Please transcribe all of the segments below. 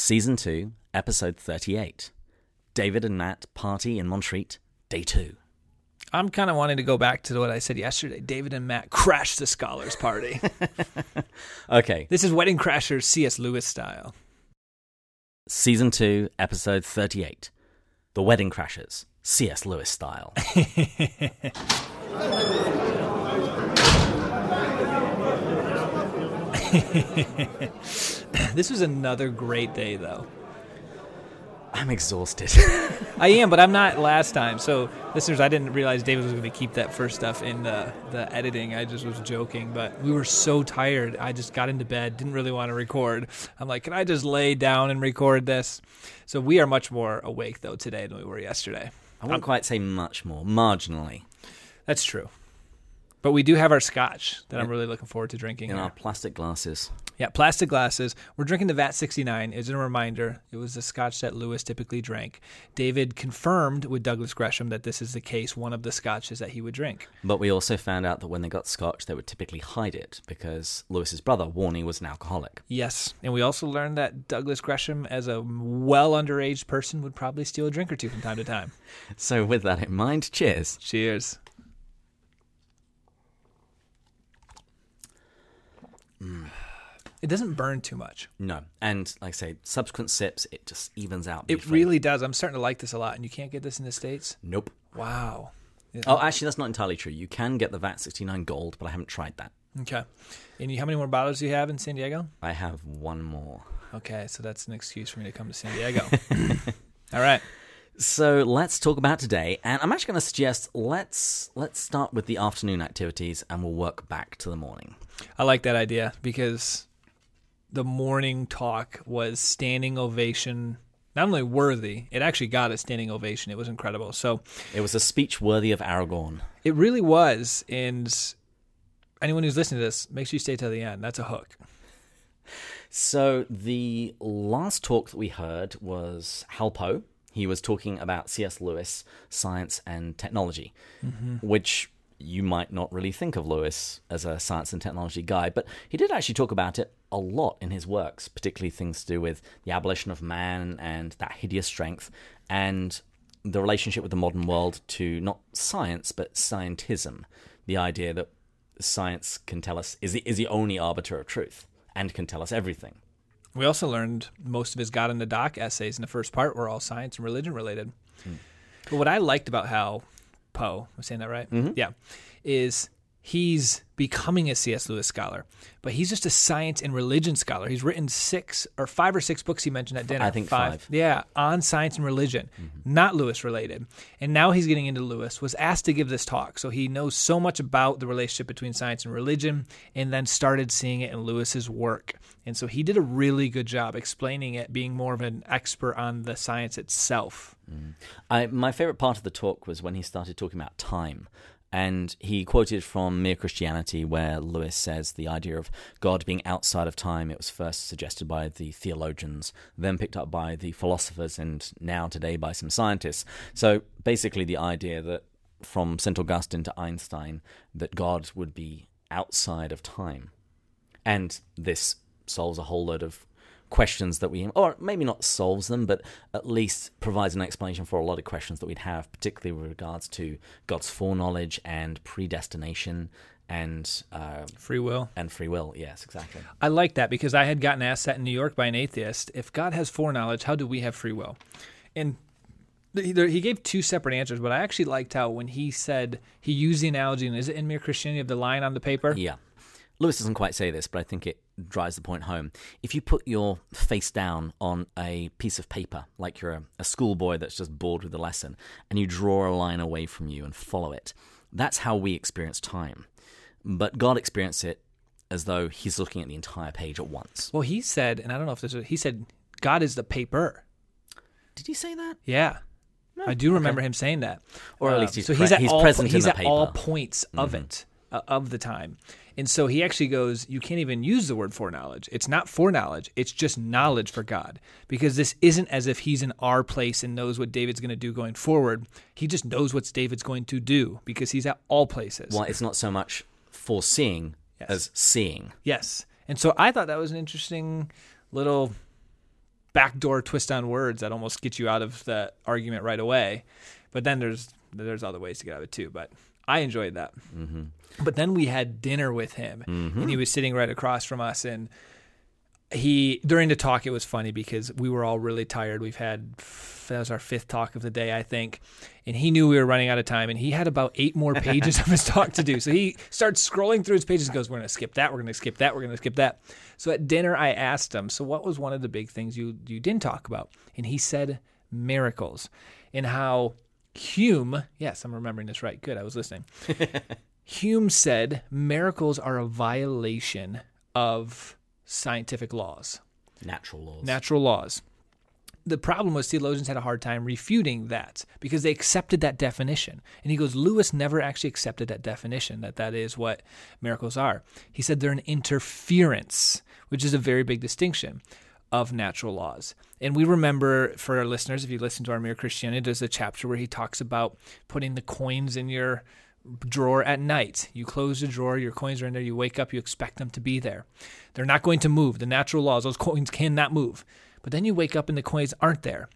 Season 2, Episode 38. David and Matt Party in Montreat, Day 2. I'm kind of wanting to go back to what I said yesterday. David and Matt crashed the scholars party. Okay, this is Wedding Crashers C.S. Lewis style. Season 2, Episode 38. The Wedding Crashers, C.S. Lewis style. This was another great day, though. I'm exhausted. I am, but I'm not last time. So, listeners, I didn't realize David was going to keep that first stuff in the, the editing. I just was joking, but we were so tired. I just got into bed, didn't really want to record. I'm like, can I just lay down and record this? So, we are much more awake, though, today than we were yesterday. I wouldn't um, quite say much more, marginally. That's true. But we do have our scotch that I'm really looking forward to drinking. In here. our plastic glasses. Yeah, plastic glasses. We're drinking the VAT 69. It's a reminder. It was the scotch that Lewis typically drank. David confirmed with Douglas Gresham that this is the case, one of the scotches that he would drink. But we also found out that when they got scotch, they would typically hide it because Lewis's brother, Warnie, was an alcoholic. Yes. And we also learned that Douglas Gresham, as a well underage person, would probably steal a drink or two from time to time. So, with that in mind, cheers. Cheers. It doesn't burn too much. No. And like I say, subsequent sips, it just evens out. It really does. I'm starting to like this a lot. And you can't get this in the States? Nope. Wow. Oh, actually, that's not entirely true. You can get the VAT 69 Gold, but I haven't tried that. Okay. And you, how many more bottles do you have in San Diego? I have one more. Okay, so that's an excuse for me to come to San Diego. All right. So let's talk about today, and I'm actually going to suggest let's let's start with the afternoon activities, and we'll work back to the morning. I like that idea because the morning talk was standing ovation. Not only worthy, it actually got a standing ovation. It was incredible. So It was a speech worthy of Aragorn. it really was. And anyone who's listening to this, make sure you stay till the end. That's a hook. So the last talk that we heard was Hal Poe. He was talking about C.S. Lewis, science and technology, mm-hmm. which you might not really think of Lewis as a science and technology guy, but he did actually talk about it a lot in his works, particularly things to do with the abolition of man and that hideous strength, and the relationship with the modern world to not science but scientism, the idea that science can tell us is the, is the only arbiter of truth and can tell us everything. We also learned most of his God in the Dock essays in the first part were all science and religion related. Hmm. But what I liked about Hal Poe, am saying that right? Mm-hmm. Yeah, is he's becoming a C.S. Lewis scholar, but he's just a science and religion scholar. He's written six or five or six books he mentioned at dinner. I think five. Yeah, on science and religion, mm-hmm. not Lewis related. And now he's getting into Lewis, was asked to give this talk. So he knows so much about the relationship between science and religion, and then started seeing it in Lewis's work. And so he did a really good job explaining it, being more of an expert on the science itself. Mm. I, my favorite part of the talk was when he started talking about time. And he quoted from Mere Christianity, where Lewis says the idea of God being outside of time. It was first suggested by the theologians, then picked up by the philosophers, and now today by some scientists. So basically, the idea that from St. Augustine to Einstein, that God would be outside of time. And this solves a whole load of questions that we, or maybe not solves them, but at least provides an explanation for a lot of questions that we'd have, particularly with regards to God's foreknowledge and predestination and uh, Free will. and free will. Yes, exactly. I like that because I had gotten asked that in New York by an atheist. If God has foreknowledge, how do we have free will? And he gave two separate answers, but I actually liked how when he said he used the analogy, and is it in Mere Christianity of the line on the paper? Yeah. Lewis doesn't quite say this, but I think it drives the point home. If you put your face down on a piece of paper, like you're a, a schoolboy that's just bored with the lesson, and you draw a line away from you and follow it, that's how we experience time. But God experienced it as though He's looking at the entire page at once. Well, he said, and I don't know if this was, he said, God is the paper. Did he say that? Yeah. I do remember him saying that. Or at Uh, least he's so pre- he's at he's all, present in he's at all paper. Mm-hmm. points of it uh, of the time, and so he actually goes. You can't even use the word foreknowledge. It's not foreknowledge. It's just knowledge for God, because this isn't as if he's in our place and knows what David's going to do going forward. He just knows what David's going to do because he's at all places. Well, it's not so much foreseeing Yes. as seeing. Yes, and so I thought that was an interesting little backdoor twist on words that almost gets you out of the argument right away. But then there's there's other ways to get out of it too. But I enjoyed that. Mm-hmm. But then we had dinner with him, Mm-hmm. and he was sitting right across from us. And he during the talk, it was funny because we were all really tired. We've had that was our fifth talk of the day, I think, and he knew we were running out of time, and he had about eight more pages of his talk to do. So he starts scrolling through his pages and goes, "We're going to skip that. We're going to skip that. We're going to skip that." So at dinner, I asked him, "So what was one of the big things you you didn't talk about?" And he said miracles, and how Hume, yes, I'm remembering this right. Good, I was listening. Hume said miracles are a violation of scientific laws, Natural laws. natural laws. The problem was theologians had a hard time refuting that because they accepted that definition. And he goes, Lewis never actually accepted that definition, that that is what miracles are. He said they're an interference, which is a very big distinction of natural laws. And we remember for our listeners, if you listen to our Mere Christianity, there's a chapter where he talks about putting the coins in your drawer at night. You close the drawer, your coins are in there, you wake up, you expect them to be there. They're not going to move. The natural laws, those coins cannot move. But then you wake up and the coins aren't there.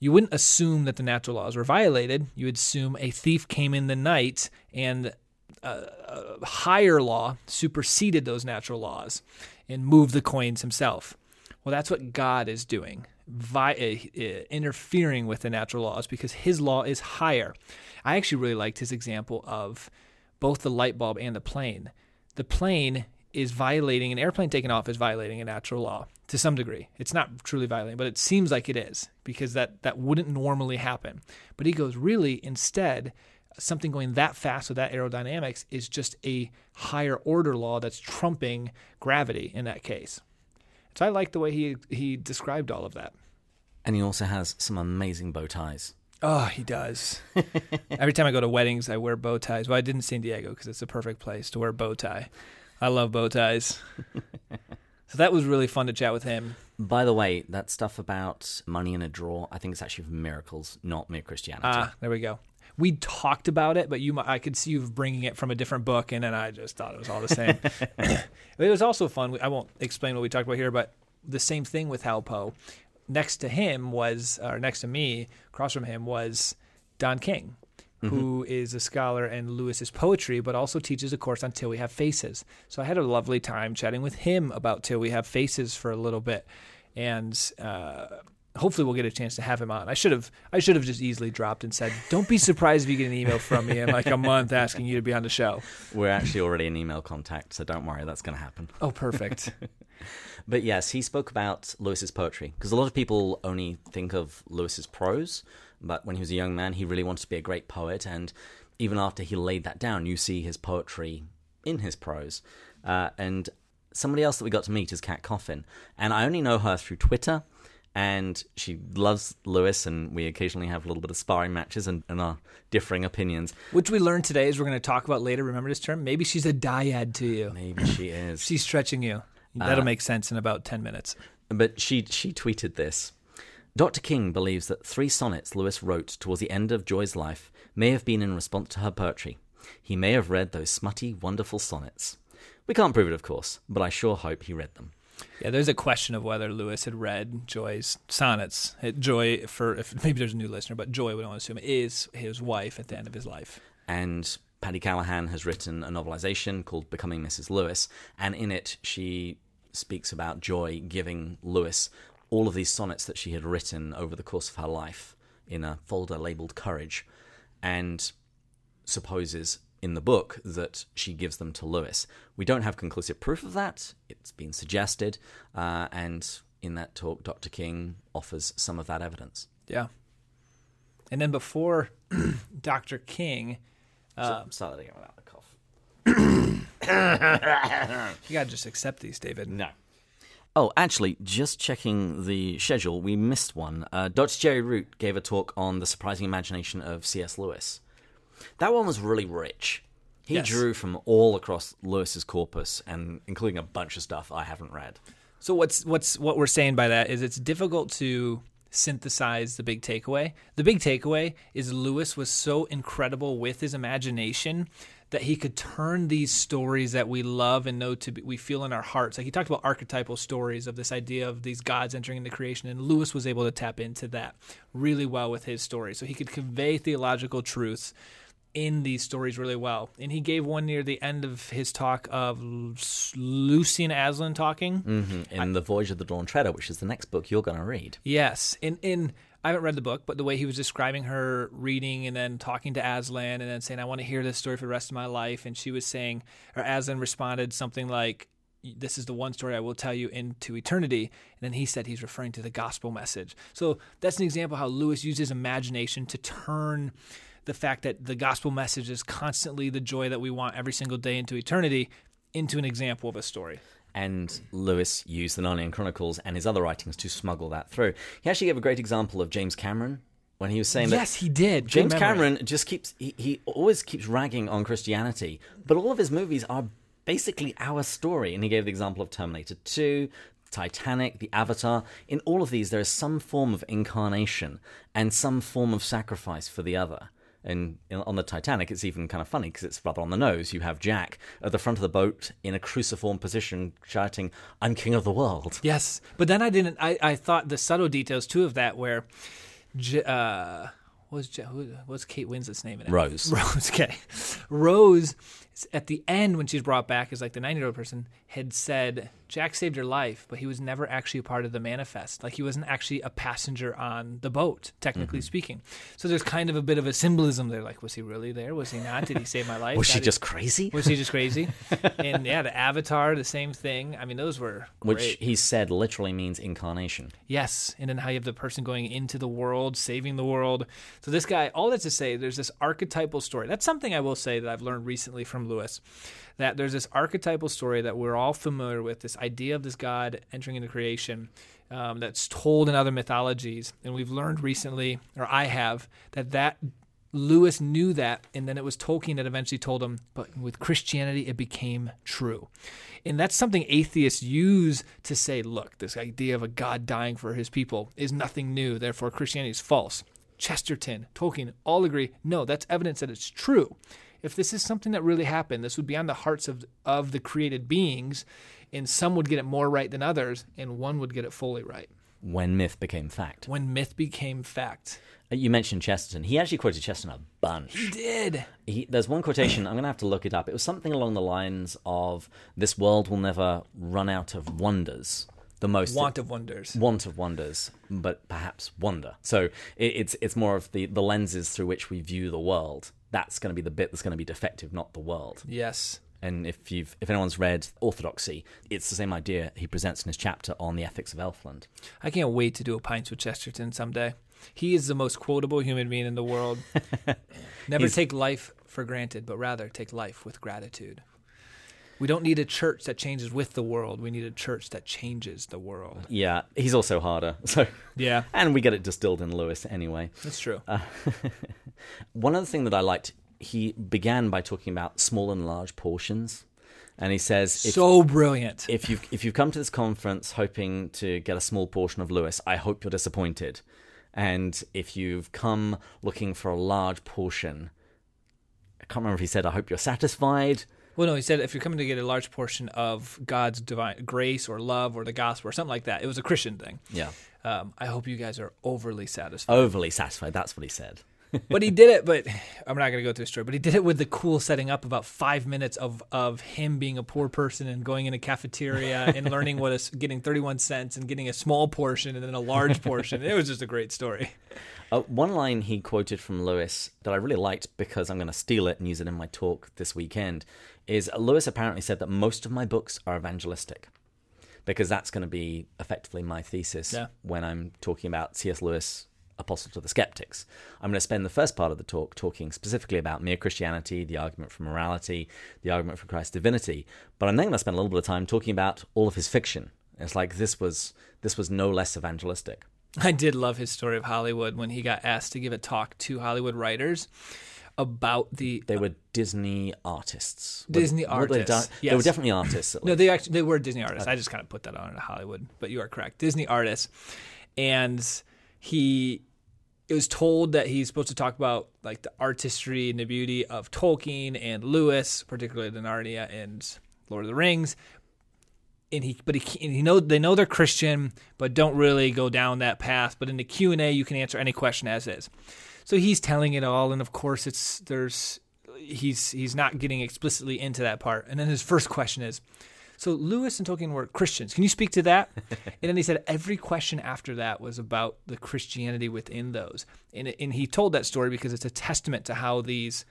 You wouldn't assume that the natural laws were violated. You would assume a thief came in the night and a, a higher law superseded those natural laws and moved the coins himself. Well, that's what God is doing, vi- uh, uh, interfering with the natural laws because his law is higher. I actually really liked his example of both the light bulb and the plane. The plane is violating an airplane taking off is violating a natural law to some degree. It's not truly violating, but it seems like it is because that that wouldn't normally happen. But he goes, really, instead, something going that fast with that aerodynamics is just a higher order law that's trumping gravity in that case. So I like the way he he described all of that. and he also has some amazing bow ties. Oh, he does. Every time I go to weddings, I wear bow ties. Well, I did in San Diego because it's the perfect place to wear a bow tie. I love bow ties. so that was really fun to chat with him. By the way, that stuff about money in a drawer, I think it's actually from miracles, not mere Christianity. Ah, there we go. We talked about it, but you, I could see you bringing it from a different book, and then I just thought it was all the same. it was also fun. I won't explain what we talked about here, but the same thing with Hal Poe. Next to him was, or next to me, across from him was Don King, who is a scholar in Lewis's poetry, but also teaches a course on Till We Have Faces. So I had a lovely time chatting with him about Till We Have Faces for a little bit, and uh, hopefully we'll get a chance to have him on. I should have I should have just easily dropped and said, "Don't be surprised if you get an email from me in like a month asking you to be on the show." We're actually already in email contact, so don't worry, that's going to happen. Oh, perfect. But yes, he spoke about Lewis's poetry because a lot of people only think of Lewis's prose, but when he was a young man, he really wanted to be a great poet, and even after he laid that down, you see his poetry in his prose. Uh, and somebody else that we got to meet is Kat Coffin, and I only know her through Twitter. And she loves Lewis, and we occasionally have a little bit of sparring matches and, and our differing opinions. Which we learned today is we're going to talk about later. Remember this term? Maybe she's a dyad to you. Maybe she is. She's stretching you. That'll uh, make sense in about 10 minutes. But she she tweeted this. Dr. King believes that three sonnets Lewis wrote towards the end of Joy's life may have been in response to her poetry. He may have read those smutty, wonderful sonnets. We can't prove it, of course, but I sure hope he read them. Yeah, there's a question of whether Lewis had read Joy's sonnets. Joy, for if maybe there's a new listener, but Joy, we don't assume, is his wife at the end of his life. And Patti Callahan has written a novelization called Becoming Mrs. Lewis, and in it she speaks about Joy giving Lewis all of these sonnets that she had written over the course of her life in a folder labeled Courage, and supposes in the book that she gives them to Lewis. We don't have conclusive proof of that. It's been suggested, uh, and in that talk, Dr. King offers some of that evidence. Yeah. And then before Dr. King, So, start that again without the cough. you got to just accept these, David. No. Oh, actually, just checking the schedule, we missed one. Uh, Dr. Jerry Root gave a talk on the surprising imagination of C.S. Lewis. That one was really rich. He Yes. drew from all across Lewis's corpus, and including a bunch of stuff I haven't read. So what's what's what we're saying by that is it's difficult to synthesize the big takeaway. The big takeaway is Lewis was so incredible with his imagination that he could turn these stories that we love and know to be, we feel in our hearts. Like he talked about archetypal stories of this idea of these gods entering into creation, and Lewis was able to tap into that really well with his story. So he could convey theological truths in these stories really well. And he gave one near the end of his talk of Lucy Aslan talking mm-hmm. in I, the Voyage of the Dawn Treader, which is the next book you're going to read. Yes, in in I haven't read the book, but the way he was describing her reading and then talking to Aslan and then saying, "I want to hear this story for the rest of my life," and she was saying, or Aslan responded something like. This is the one story I will tell you into eternity. And then he said he's referring to the gospel message. So that's an example how Lewis uses imagination to turn the fact that the gospel message is constantly the joy that we want every single day into eternity into an example of a story. And Lewis used the Narnian Chronicles and his other writings to smuggle that through. He actually gave a great example of James Cameron when he was saying yes, that. Yes, he did. James Cameron just keeps, he, he always keeps ragging on Christianity, but all of his movies are basically our story. And he gave the example of Terminator 2, Titanic, the Avatar. In all of these, there is some form of incarnation and some form of sacrifice for the other. And on the Titanic, it's even kind of funny because it's rather on the nose. You have Jack at the front of the boat in a cruciform position shouting, I'm king of the world. Yes. But then I didn't, I, I thought the subtle details too of that where, uh, was Kate Winslet's name in it? Rose. Rose. Okay. Rose at the end when she's brought back as like the 90 year old person had said jack saved her life but he was never actually a part of the manifest. Like he wasn't actually a passenger on the boat technically mm-hmm. speaking. So there's kind of a bit of a symbolism there like was he really there? Was he not? Did he save my life? Was she just crazy? Was he just crazy? And yeah the avatar the same thing. I mean those were great. which he said literally means incarnation. Yes and then how you have the person going into the world saving the world. So this guy all that to say there's this archetypal story. That's something i will say that i've learned recently from Lewis that there's this archetypal story that we're all familiar with, this idea of this God entering into creation um, that's told in other mythologies. And we've learned recently, or I have, that that Lewis knew that, and then it was Tolkien that eventually told him, but with Christianity, it became true. And that's something atheists use to say, look, this idea of a God dying for his people is nothing new, therefore Christianity is false. Chesterton, Tolkien all agree, no, that's evidence that it's true if this is something that really happened, this would be on the hearts of of the created beings, and some would get it more right than others, and one would get it fully right. When myth became fact. When myth became fact. Uh, you mentioned Chesterton. He actually quoted Chesterton a bunch. He did. He, there's one quotation, I'm going to have to look it up. It was something along the lines of This world will never run out of wonders the most want of wonders want of wonders but perhaps wonder so it, it's it's more of the the lenses through which we view the world that's going to be the bit that's going to be defective, not the world. Yes. And if you've if anyone's read Orthodoxy, it's the same idea he presents in his chapter on the ethics of Elfland. I can't wait to do a pints with Chesterton someday. He is the most quotable human being in the world. Never He's, take life for granted, but rather take life with gratitude. We don't need a church that changes with the world. We need a church that changes the world. Yeah, he's also harder. So yeah, and we get it distilled in Lewis anyway. That's true. Uh, one other thing that I liked, he began by talking about small and large portions. And he says, if, "So brilliant! If you've if you've come to this conference hoping to get a small portion of Lewis, I hope you're disappointed. And if you've come looking for a large portion, I can't remember if he said, I hope you're satisfied. Well, no, he said if you're coming to get a large portion of God's divine grace or love or the gospel or something like that, it was a Christian thing. Yeah. Um, I hope you guys are overly satisfied. Overly satisfied. That's what he said. But he did it. But I'm not going to go through the story. But he did it with the cool setting up about five minutes of of him being a poor person and going in a cafeteria and learning what is getting 31 cents and getting a small portion and then a large portion. It was just a great story. Uh, one line he quoted from Lewis that I really liked because I'm going to steal it and use it in my talk this weekend is Lewis apparently said that most of my books are evangelistic because that's going to be effectively my thesis yeah. when I'm talking about C.S. Lewis, Apostle to the Skeptics. I'm going to spend the first part of the talk talking specifically about mere Christianity, the argument for morality, the argument for Christ's divinity, but I'm then going to spend a little bit of time talking about all of his fiction. It's like this was this was no less evangelistic. I did love his story of Hollywood when he got asked to give a talk to Hollywood writers about the. They were Disney artists. Disney were, artists. Were they, yes. they, were definitely artists. no, they actually they were Disney artists. Okay. I just kind of put that on Hollywood, but you are correct. Disney artists, and he it was told that he's supposed to talk about like the artistry and the beauty of Tolkien and Lewis, particularly the Narnia and Lord of the Rings. And he, but he, and he know they know they're Christian, but don't really go down that path. But in the Q and A, you can answer any question as is. So he's telling it all, and of course, it's there's he's he's not getting explicitly into that part. And then his first question is, so Lewis and Tolkien were Christians. Can you speak to that? and then he said every question after that was about the Christianity within those. And and he told that story because it's a testament to how these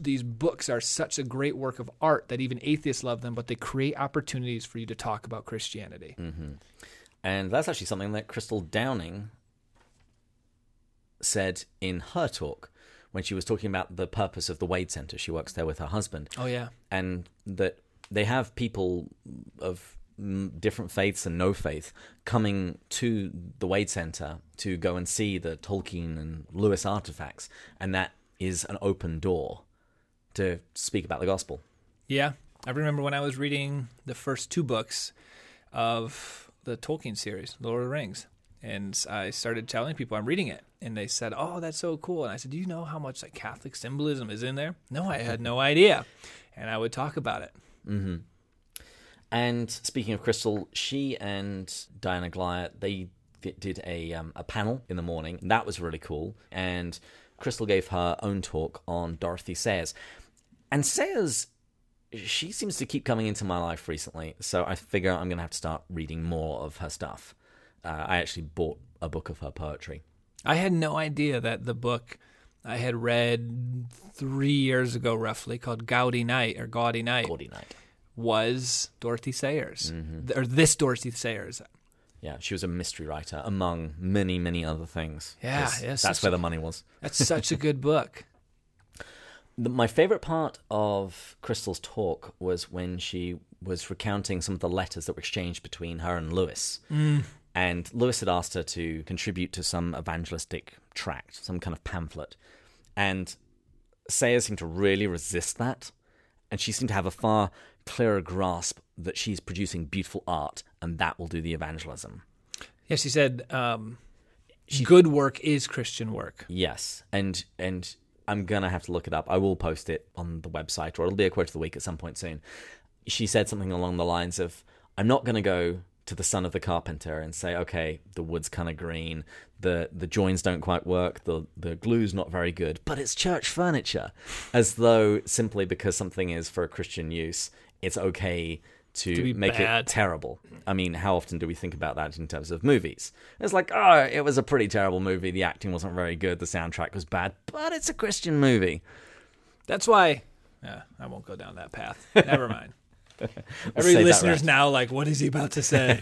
these books are such a great work of art that even atheists love them, but they create opportunities for you to talk about Christianity. Mm-hmm. And that's actually something that Crystal Downing said in her talk when she was talking about the purpose of the Wade Center. She works there with her husband. Oh, yeah. And that they have people of different faiths and no faith coming to the Wade Center to go and see the Tolkien and Lewis artifacts. And that is an open door to speak about the gospel. Yeah. I remember when I was reading the first two books of the Tolkien series, Lord of the Rings and I started telling people I'm reading it, and they said, "Oh, that's so cool." And I said, "Do you know how much like Catholic symbolism is in there?" No, I had no idea, and I would talk about it. Mm-hmm. And speaking of Crystal, she and Diana Glyer they did a um, a panel in the morning. That was really cool, and Crystal gave her own talk on Dorothy Sayers, and Sayers she seems to keep coming into my life recently, so I figure I'm going to have to start reading more of her stuff uh, I actually bought a book of her poetry. I had no idea that the book I had read three years ago, roughly, called Gaudy Night or Gaudy Night, Gaudy Night. was Dorothy Sayers, mm-hmm. or this Dorothy Sayers. Yeah, she was a mystery writer among many, many other things. Yeah, yes, that's where the money was. That's such a good book. The, my favorite part of Crystal's talk was when she was recounting some of the letters that were exchanged between her and Lewis. Mm. And Lewis had asked her to contribute to some evangelistic tract, some kind of pamphlet. And Sayers seemed to really resist that. And she seemed to have a far clearer grasp that she's producing beautiful art and that will do the evangelism. Yes, she said um, she, good work is Christian work. Yes. And, and I'm going to have to look it up. I will post it on the website or it'll be a quote of the week at some point soon. She said something along the lines of, I'm not going to go to the son of the carpenter and say, okay, the wood's kind of green, the the joins don't quite work, the the glue's not very good, but it's church furniture, as though simply because something is for a Christian use, it's okay to, to make bad. it terrible. I mean, how often do we think about that in terms of movies? It's like, oh, it was a pretty terrible movie. The acting wasn't very good. The soundtrack was bad, but it's a Christian movie. That's why. Yeah, I won't go down that path. Never mind. Every listener's now like, what is he about to say?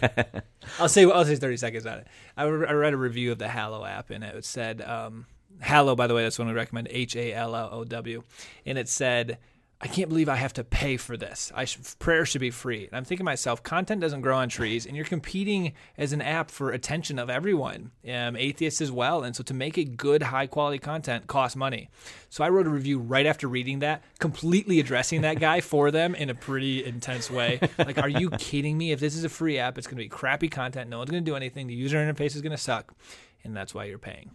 I'll say I'll say thirty seconds on it. I, re- I read a review of the Hallow app and it said um, Hallow. By the way, that's one we recommend. H A L L O W, and it said I can't believe I have to pay for this. I should, prayer should be free. And I'm thinking to myself, content doesn't grow on trees, and you're competing as an app for attention of everyone, um, atheists as well. And so to make it good, high quality content costs money. So I wrote a review right after reading that, completely addressing that guy for them in a pretty intense way. Like, are you kidding me? If this is a free app, it's going to be crappy content. No one's going to do anything. The user interface is going to suck, and that's why you're paying.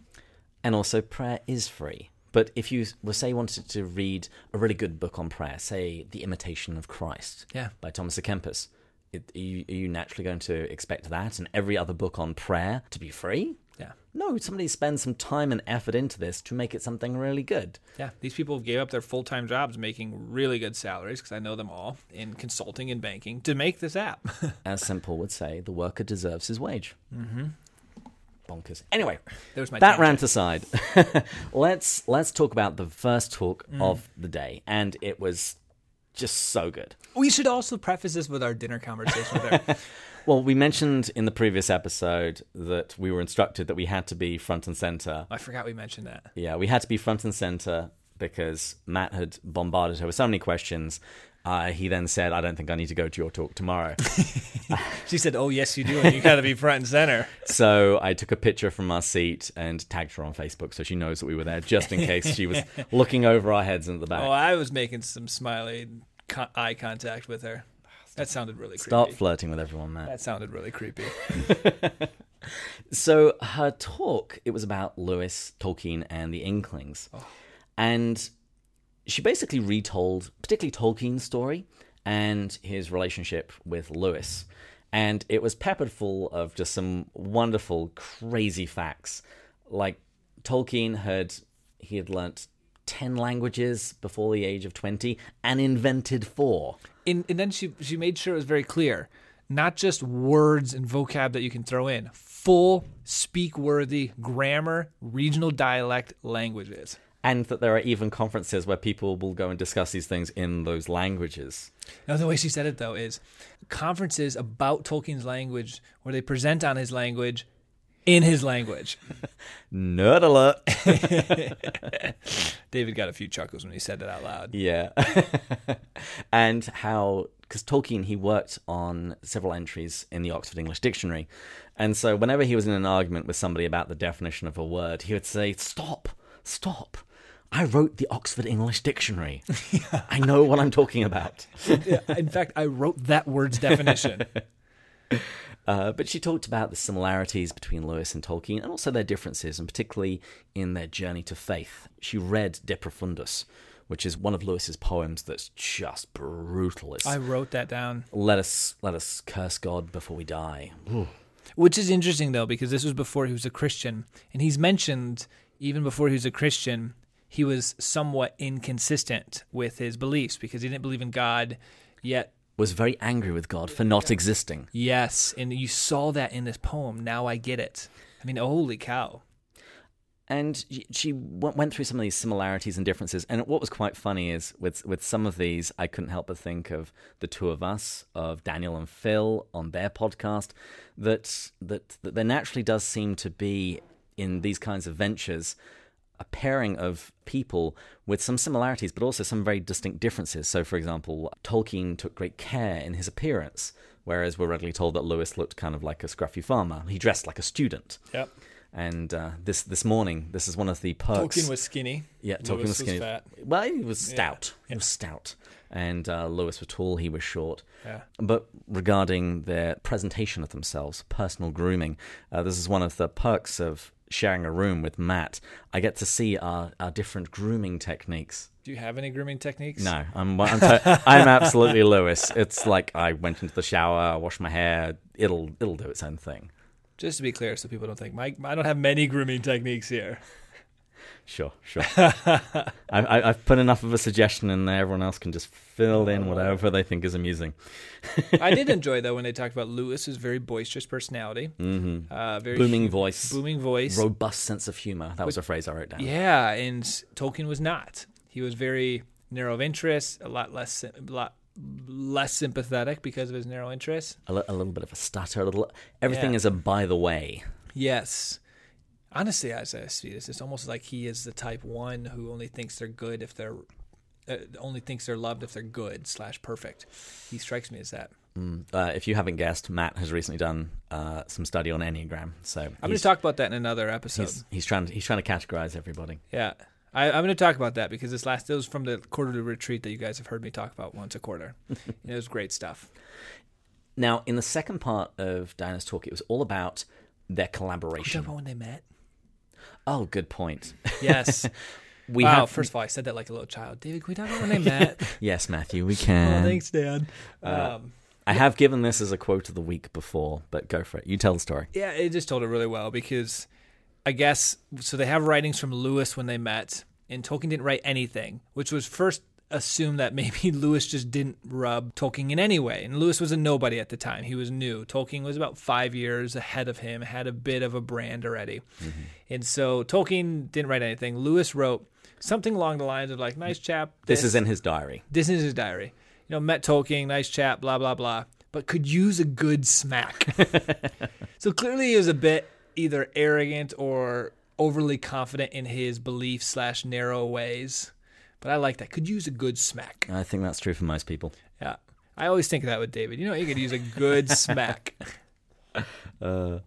And also, prayer is free. But if you were say wanted to read a really good book on prayer, say The Imitation of Christ, yeah. by Thomas à Kempis, it, are, you, are you naturally going to expect that and every other book on prayer to be free? Yeah. No, somebody spends some time and effort into this to make it something really good. Yeah, these people gave up their full time jobs making really good salaries, because I know them all, in consulting and banking to make this app. As. Paul would say, the worker deserves his wage. Mm-hmm bonkers. Anyway, that tangent. rant aside, let's let's talk about the first talk mm. of the day, and it was just so good. We should also preface this with our dinner conversation her. well, we mentioned in the previous episode that we were instructed that we had to be front and center. I forgot we mentioned that. Yeah, we had to be front and center because Matt had bombarded her with so many questions uh, he then said, I don't think I need to go to your talk tomorrow. she said, Oh, yes, you do. And you got to be front and center. So I took a picture from our seat and tagged her on Facebook so she knows that we were there just in case she was looking over our heads in the back. Oh, I was making some smiley co- eye contact with her. That sounded really creepy. Start flirting with everyone, Matt. That sounded really creepy. So her talk, it was about Lewis, Tolkien, and the Inklings. And she basically retold, particularly Tolkien's story and his relationship with Lewis. And it was peppered full of just some wonderful, crazy facts. Like Tolkien had he had learnt ten languages before the age of twenty and invented four. In, and then she she made sure it was very clear, not just words and vocab that you can throw in, full speak worthy grammar, regional dialect languages. And that there are even conferences where people will go and discuss these things in those languages. Now, the way she said it, though, is conferences about Tolkien's language where they present on his language in his language. Nerd alert. David got a few chuckles when he said it out loud. Yeah. and how, because Tolkien, he worked on several entries in the Oxford English Dictionary. And so whenever he was in an argument with somebody about the definition of a word, he would say, Stop, stop. I wrote the Oxford English Dictionary. I know what I'm talking about. Yeah, in fact, I wrote that word's definition. Uh, but she talked about the similarities between Lewis and Tolkien and also their differences, and particularly in their journey to faith. She read De Profundis, which is one of Lewis's poems that's just brutal. It's, I wrote that down. let us let us curse God before we die. Ooh. Which is interesting, though, because this was before he was a Christian. And he's mentioned, even before he was a Christian, he was somewhat inconsistent with his beliefs because he didn't believe in God, yet Was very angry with God for not existing. Yes, and you saw that in this poem. Now I get it. I mean, holy cow. and she- went through some of these similarities and differences. And what was quite funny is with with some of these, I couldn't help but think of the two of us, of Daniel and Phil on their podcast. That that that there naturally does seem to be in these kinds of ventures a pairing of people with some similarities, but also some very distinct differences. So, for example, Tolkien took great care in his appearance, whereas we're regularly told that Lewis looked kind of like a scruffy farmer. He dressed like a student. Yep. And uh, this this morning, this is one of the perks. Tolkien was skinny. yeah, Tolkien Lewis was skinny. fat. Well, he was stout. He yeah. was stout, and uh, Lewis was tall. He was short. Yeah. But regarding their presentation of themselves, personal grooming, uh, this is one of the perks of sharing a room with Matt. I get to see our, our different grooming techniques. Do you have any grooming techniques? No, I'm I'm, to- I'm absolutely Lewis. It's like I went into the shower, I washed my hair. It'll it'll do its own thing. Just to be clear, so people don't think, Mike, I don't have many grooming techniques here. Sure, sure. I, I, I've put enough of a suggestion in there. Everyone else can just fill in whatever they think is amusing. I did enjoy though when they talked about Lewis's very boisterous personality, Mm-hmm. uh, very Booming voice, booming voice. robust sense of humor. That was a phrase I wrote down. Yeah, and Tolkien was not. He was very narrow of interest, a lot less, a lot less sympathetic because of his narrow interests. A, little bit of a stutter. A little. Everything Yeah. is a by the way. Yes. Honestly, as I see this, it's almost like he is the type one who only thinks they're good if they're uh, only thinks they're loved if they're good slash perfect. He strikes me as that. Mm. Uh, if you haven't guessed, Matt has recently done uh, some study on Enneagram. So I'm going to talk about that in another episode. he's, he's trying. He's trying to categorize everybody. Yeah. I, I'm going to talk about that because this last, it was from the quarterly retreat that you guys have heard me talk about once a quarter. it was great stuff. Now, in the second part of Diana's talk, it was all about their collaboration. about when they met. Oh, good point. Yes. We wow. have First of all, I said that like a little child. David, can we talk about when they met? yes, Matthew, we oh, can. thanks, Dad. Uh, um, I have given this as a quote of the week before, but go for it. You tell the story. Yeah, it just told it really well because I guess so. They have writings from Lewis when they met, and Tolkien didn't write anything, which was first assumed that maybe Lewis just didn't rub Tolkien in any way. And Lewis was a nobody at the time; he was new. Tolkien was about five years ahead of him, had a bit of a brand already, mm-hmm. and so Tolkien didn't write anything. Lewis wrote something along the lines of like, "Nice chap." This is in his diary. this is his diary. You know, met Tolkien, nice chap, blah blah blah, but could use a good smack. so clearly, he was a bit either arrogant or overly confident in his beliefs slash narrow ways. But I like that. Could use a good smack. I think that's true for most people. Yeah, I always think of that with David. You know, you could use a good smack. Uh,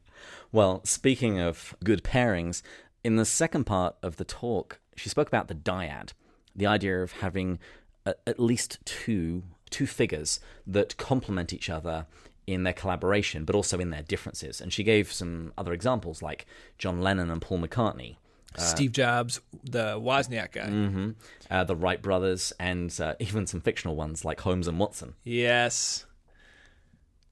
well, speaking of good pairings, in the second part of the talk, she spoke about the dyad, the idea of having a, at least two two figures that complement each other in their collaboration, but also in their differences. And she gave some other examples like John Lennon and Paul McCartney. Steve Jobs, the Wozniak guy. hmm Uh, the Wright brothers, and uh, even some fictional ones like Holmes and Watson. Yes.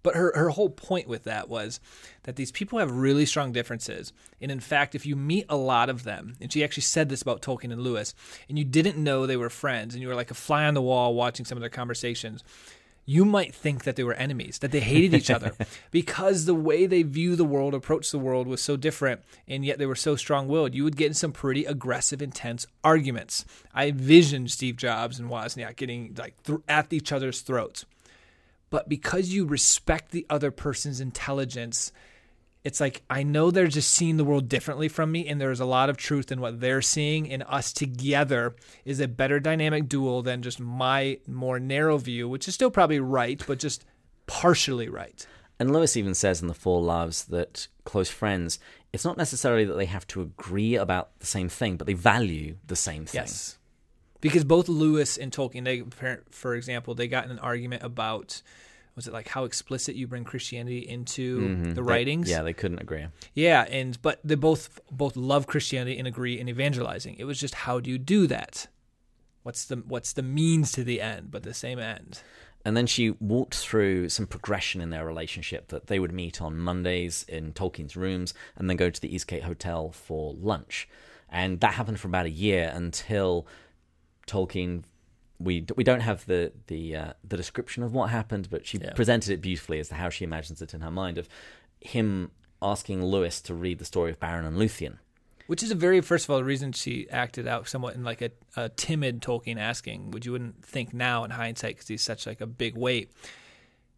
But her, her whole point with that was that these people have really strong differences. And in fact, if you meet a lot of them, and she actually said this about Tolkien and Lewis, and you didn't know they were friends, and you were like a fly on the wall watching some of their conversations, you might think that they were enemies, that they hated each other, because the way they view the world, approach the world was so different, and yet they were so strong willed. You would get in some pretty aggressive, intense arguments. I envisioned Steve Jobs and Wozniak getting like th- at each other's throats but because you respect the other person's intelligence it's like i know they're just seeing the world differently from me and there's a lot of truth in what they're seeing and us together is a better dynamic duel than just my more narrow view which is still probably right but just partially right And Lewis even says in The Four Loves that close friends, it's not necessarily that they have to agree about the same thing, but they value the same thing. yes because both lewis and tolkien they for example they got in an argument about was it like how explicit you bring christianity into Mhm. the They- writings yeah, they couldn't agree. Yeah, and but they both both love Christianity and agree in evangelizing. It was just how do you do that? What's the what's the means to the end, but the same end? And then she walked through some progression in their relationship that they would meet on Mondays in Tolkien's rooms and then go to the Eastgate Hotel for lunch. And that happened for about a year until Tolkien. We, we don't have the the uh, the description of what happened, but she Yeah. presented it beautifully as to how she imagines it in her mind of him asking Lewis to read the story of Beren and Luthien. Which is a very first of all the reason she acted out somewhat in like a, a timid Tolkien asking, which you wouldn't think now in hindsight because he's such like a big weight.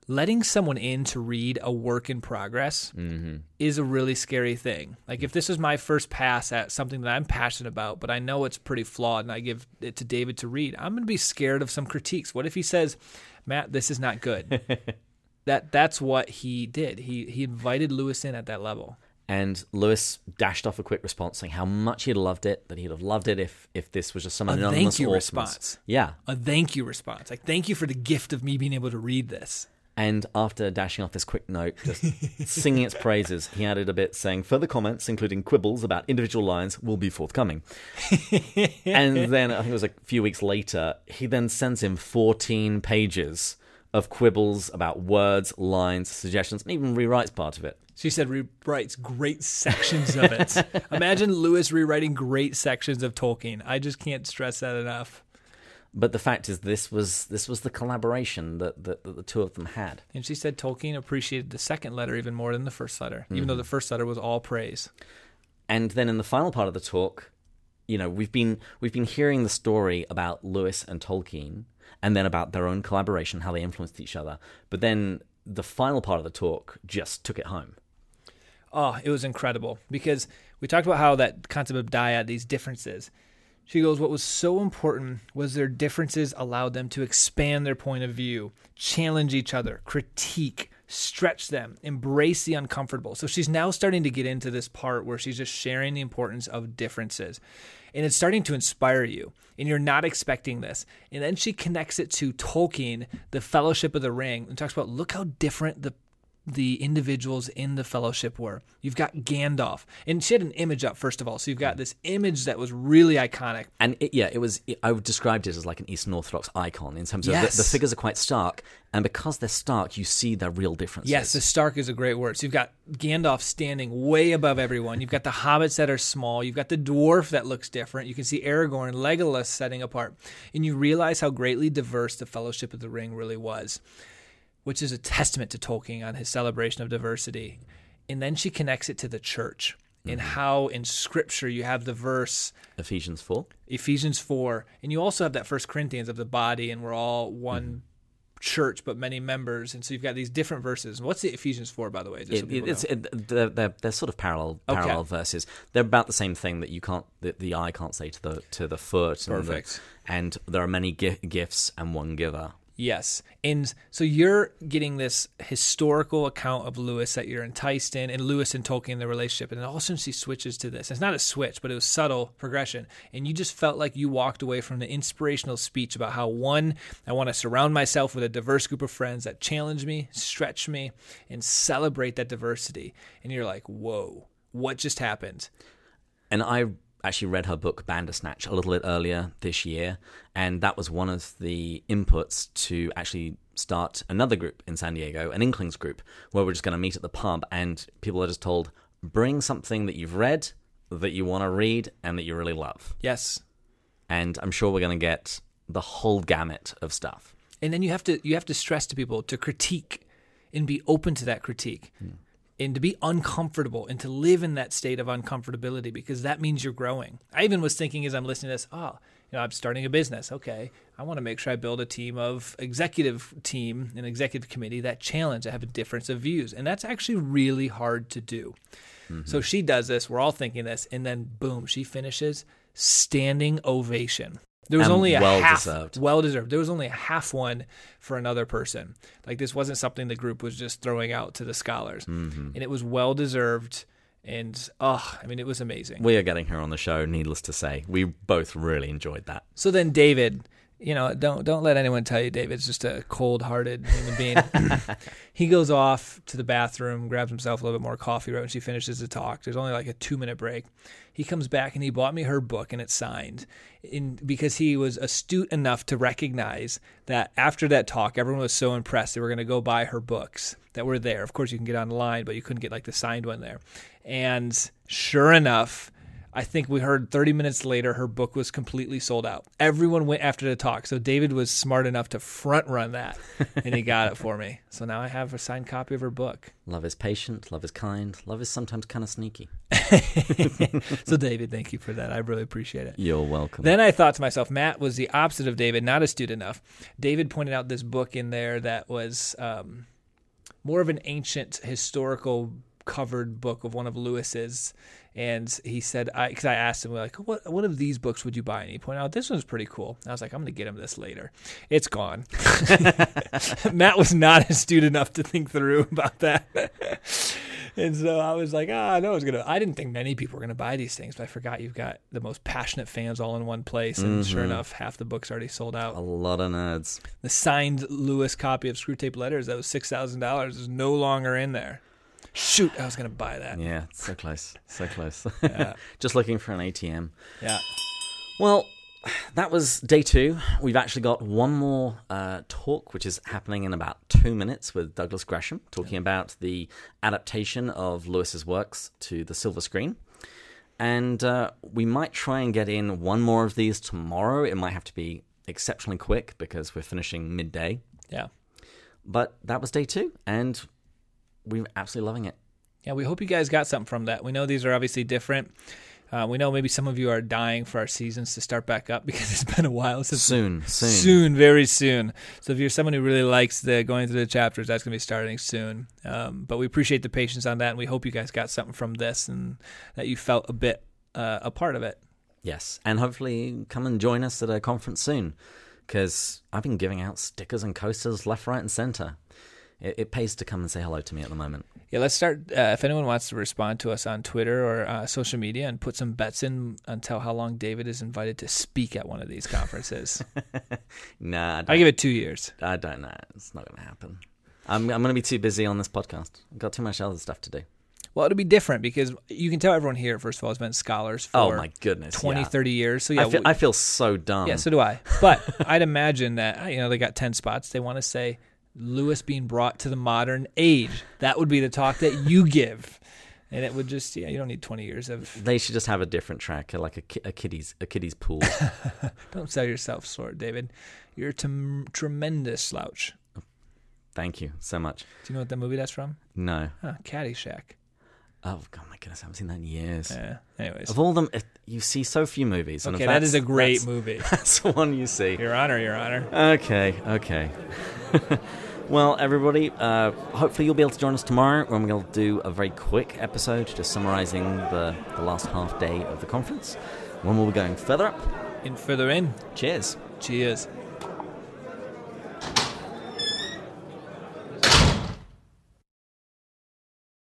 Letting someone in to read a work in progress Mm-hmm. is a really scary thing. Like if this was my first pass at something that I'm passionate about, but I know it's pretty flawed and I give it to David to read, I'm going to be scared of some critiques. What if he says, "Matt, this is not good?" that that's what he did. He he invited Lewis in at that level. And Lewis dashed off a quick response saying how much he'd loved it, that he'd have loved it if if this was just some A anonymous thank you response. Yeah. A thank you response. Like thank you for the gift of me being able to read this. And after dashing off this quick note, just singing its praises, he added a bit saying further comments, including quibbles about individual lines, will be forthcoming. and then I think it was a few weeks later, he then sends him 14 pages of quibbles about words, lines, suggestions, and even rewrites part of it. She said rewrites great sections of it. Imagine Lewis rewriting great sections of Tolkien. I just can't stress that enough. But the fact is, this was this was the collaboration that, that, that the two of them had. And she said Tolkien appreciated the second letter even more than the first letter, even mm-hmm. though the first letter was all praise. And then in the final part of the talk, you know, we've been we've been hearing the story about Lewis and Tolkien, and then about their own collaboration, how they influenced each other. But then the final part of the talk just took it home. Oh, it was incredible because we talked about how that concept of dyad, these differences. She goes, What was so important was their differences allowed them to expand their point of view, challenge each other, critique, stretch them, embrace the uncomfortable. So she's now starting to get into this part where she's just sharing the importance of differences. And it's starting to inspire you, and you're not expecting this. And then she connects it to Tolkien, the Fellowship of the Ring, and talks about look how different the the individuals in the fellowship were. You've got Gandalf, and she had an image up first of all, so you've got this image that was really iconic. And it, yeah, it was. I would described it as like an Eastern Orthodox icon in terms of Yes. the, the figures are quite stark, and because they're stark, you see their real differences. Yes, the Stark is a great word. So you've got Gandalf standing way above everyone. You've got the hobbits that are small. You've got the dwarf that looks different. You can see Aragorn and Legolas setting apart. And you realize how greatly diverse the Fellowship of the Ring really was, which is a testament to Tolkien on his celebration of diversity. And then she connects it to the church and mm-hmm. how in scripture you have the verse Ephesians four. Ephesians 4, and you also have that First Corinthians of the body, and we're all one mm-hmm. church, but many members. And so you've got these different verses. What's the Ephesians 4, by the way? It, it's it, they're, they're they're sort of parallel Okay. parallel verses. They're about the same thing that you can't the, the eye can't say to the to the foot. and the- Perfect. And, there are many gi- gifts and one giver. Yes. And so you're getting this historical account of Lewis that you're enticed in, and Lewis and Tolkien, the relationship. And then all of a sudden she switches to this. It's not a switch, but it was subtle progression. And you just felt like you walked away from the inspirational speech about how, one, I want to surround myself with a diverse group of friends that challenge me, stretch me, and celebrate that diversity. And you're like, whoa, what just happened? And I actually read her book Bandersnatch a little bit earlier this year, and that was one of the inputs to actually start another group in San Diego, an Inklings group, where we're just going to meet at the pub, and people are just told bring something that you've read, that you want to read, and that you really love. Yes. And I'm sure we're going to get the whole gamut of stuff. And then you have to you have to stress to people to critique and be open to that critique. Mm and to be uncomfortable and to live in that state of uncomfortability because that means you're growing. I even was thinking as I'm listening to this, oh, you know, I'm starting a business. Okay, I want to make sure I build a team of executive team and executive committee that challenge, that have a difference of views, and that's actually really hard to do. Mm-hmm. So she does this. We're all thinking this, and then boom, she finishes standing ovation. There was only a well half, deserved. well deserved. There was only a half one for another person. Like this wasn't something the group was just throwing out to the scholars, mm-hmm. and it was well deserved. And oh, I mean, it was amazing. We are getting her on the show. Needless to say, we both really enjoyed that. So then, David, you know, don't don't let anyone tell you David's just a cold-hearted human being. he goes off to the bathroom, grabs himself a little bit more coffee right when she finishes the talk. There's only like a two-minute break. He comes back and he bought me her book and it's signed, in because he was astute enough to recognize that after that talk, everyone was so impressed they were going to go buy her books that were there. Of course, you can get online, but you couldn't get like the signed one there. And sure enough I think we heard 30 minutes later her book was completely sold out. Everyone went after the talk. So David was smart enough to front run that and he got it for me. So now I have a signed copy of her book. Love is patient, love is kind, love is sometimes kind of sneaky. so David, thank you for that. I really appreciate it. You're welcome. Then I thought to myself, Matt was the opposite of David, not astute enough. David pointed out this book in there that was um, more of an ancient historical covered book of one of Lewis's and he said, because I, I, asked him like, what what of these books would you buy? And he pointed out this one's pretty cool. I was like, I'm going to get him this later. It's gone. Matt was not astute enough to think through about that. and so I was like, ah, oh, no, I was gonna. I didn't think many people were gonna buy these things, but I forgot you've got the most passionate fans all in one place, and mm-hmm. sure enough, half the books already sold out. A lot of nerds. The signed Lewis copy of Screwtape Letters that was six thousand dollars is no longer in there. Shoot, I was going to buy that. Yeah, so close. So close. Yeah. Just looking for an ATM. Yeah. Well, that was day two. We've actually got one more uh, talk, which is happening in about two minutes with Douglas Gresham, talking yeah. about the adaptation of Lewis's works to the silver screen. And uh, we might try and get in one more of these tomorrow. It might have to be exceptionally quick because we're finishing midday. Yeah. But that was day two, and we're absolutely loving it. Yeah, we hope you guys got something from that. We know these are obviously different. Uh, we know maybe some of you are dying for our seasons to start back up because it's been a while since soon, soon, soon, very soon. So if you're someone who really likes the going through the chapters, that's going to be starting soon. Um, but we appreciate the patience on that, and we hope you guys got something from this and that you felt a bit uh, a part of it. Yes, and hopefully come and join us at a conference soon because I've been giving out stickers and coasters left, right, and center it, it, pays to come and say hello to me at the moment. Yeah, let's start. Uh, if anyone wants to respond to us on Twitter or uh, social media and put some bets in until how long David is invited to speak at one of these conferences. nah, I, I give it two years. I don't know. It's not going to happen. I'm I'm going to be too busy on this podcast. I've got too much other stuff to do. Well, it'll be different because you can tell everyone here, first of all, has been scholars for oh my goodness, 20, yeah. 30 years. So yeah, I feel, we, I feel so dumb. Yeah, so do I. But I'd imagine that you know they got ten spots. They want to say Lewis being brought to the modern age. That would be the talk that you give. And it would just, yeah, you don't need 20 years of. They should just have a different track, like a, a kiddies, a kiddies pool. don't sell yourself short, David. You're a t- tremendous slouch. Thank you so much. Do you know what that movie that's from? No. Huh, Caddyshack. Oh God, my goodness, I haven't seen that in years. Yeah. Anyways, of all them, you see so few movies. Okay, that is a great movie. That's the one you see. Your Honor, Your Honor. Okay, okay. Well, everybody, uh, hopefully you'll be able to join us tomorrow when we'll do a very quick episode just summarizing the, the last half day of the conference. When we'll be going further up. In further in. Cheers. Cheers.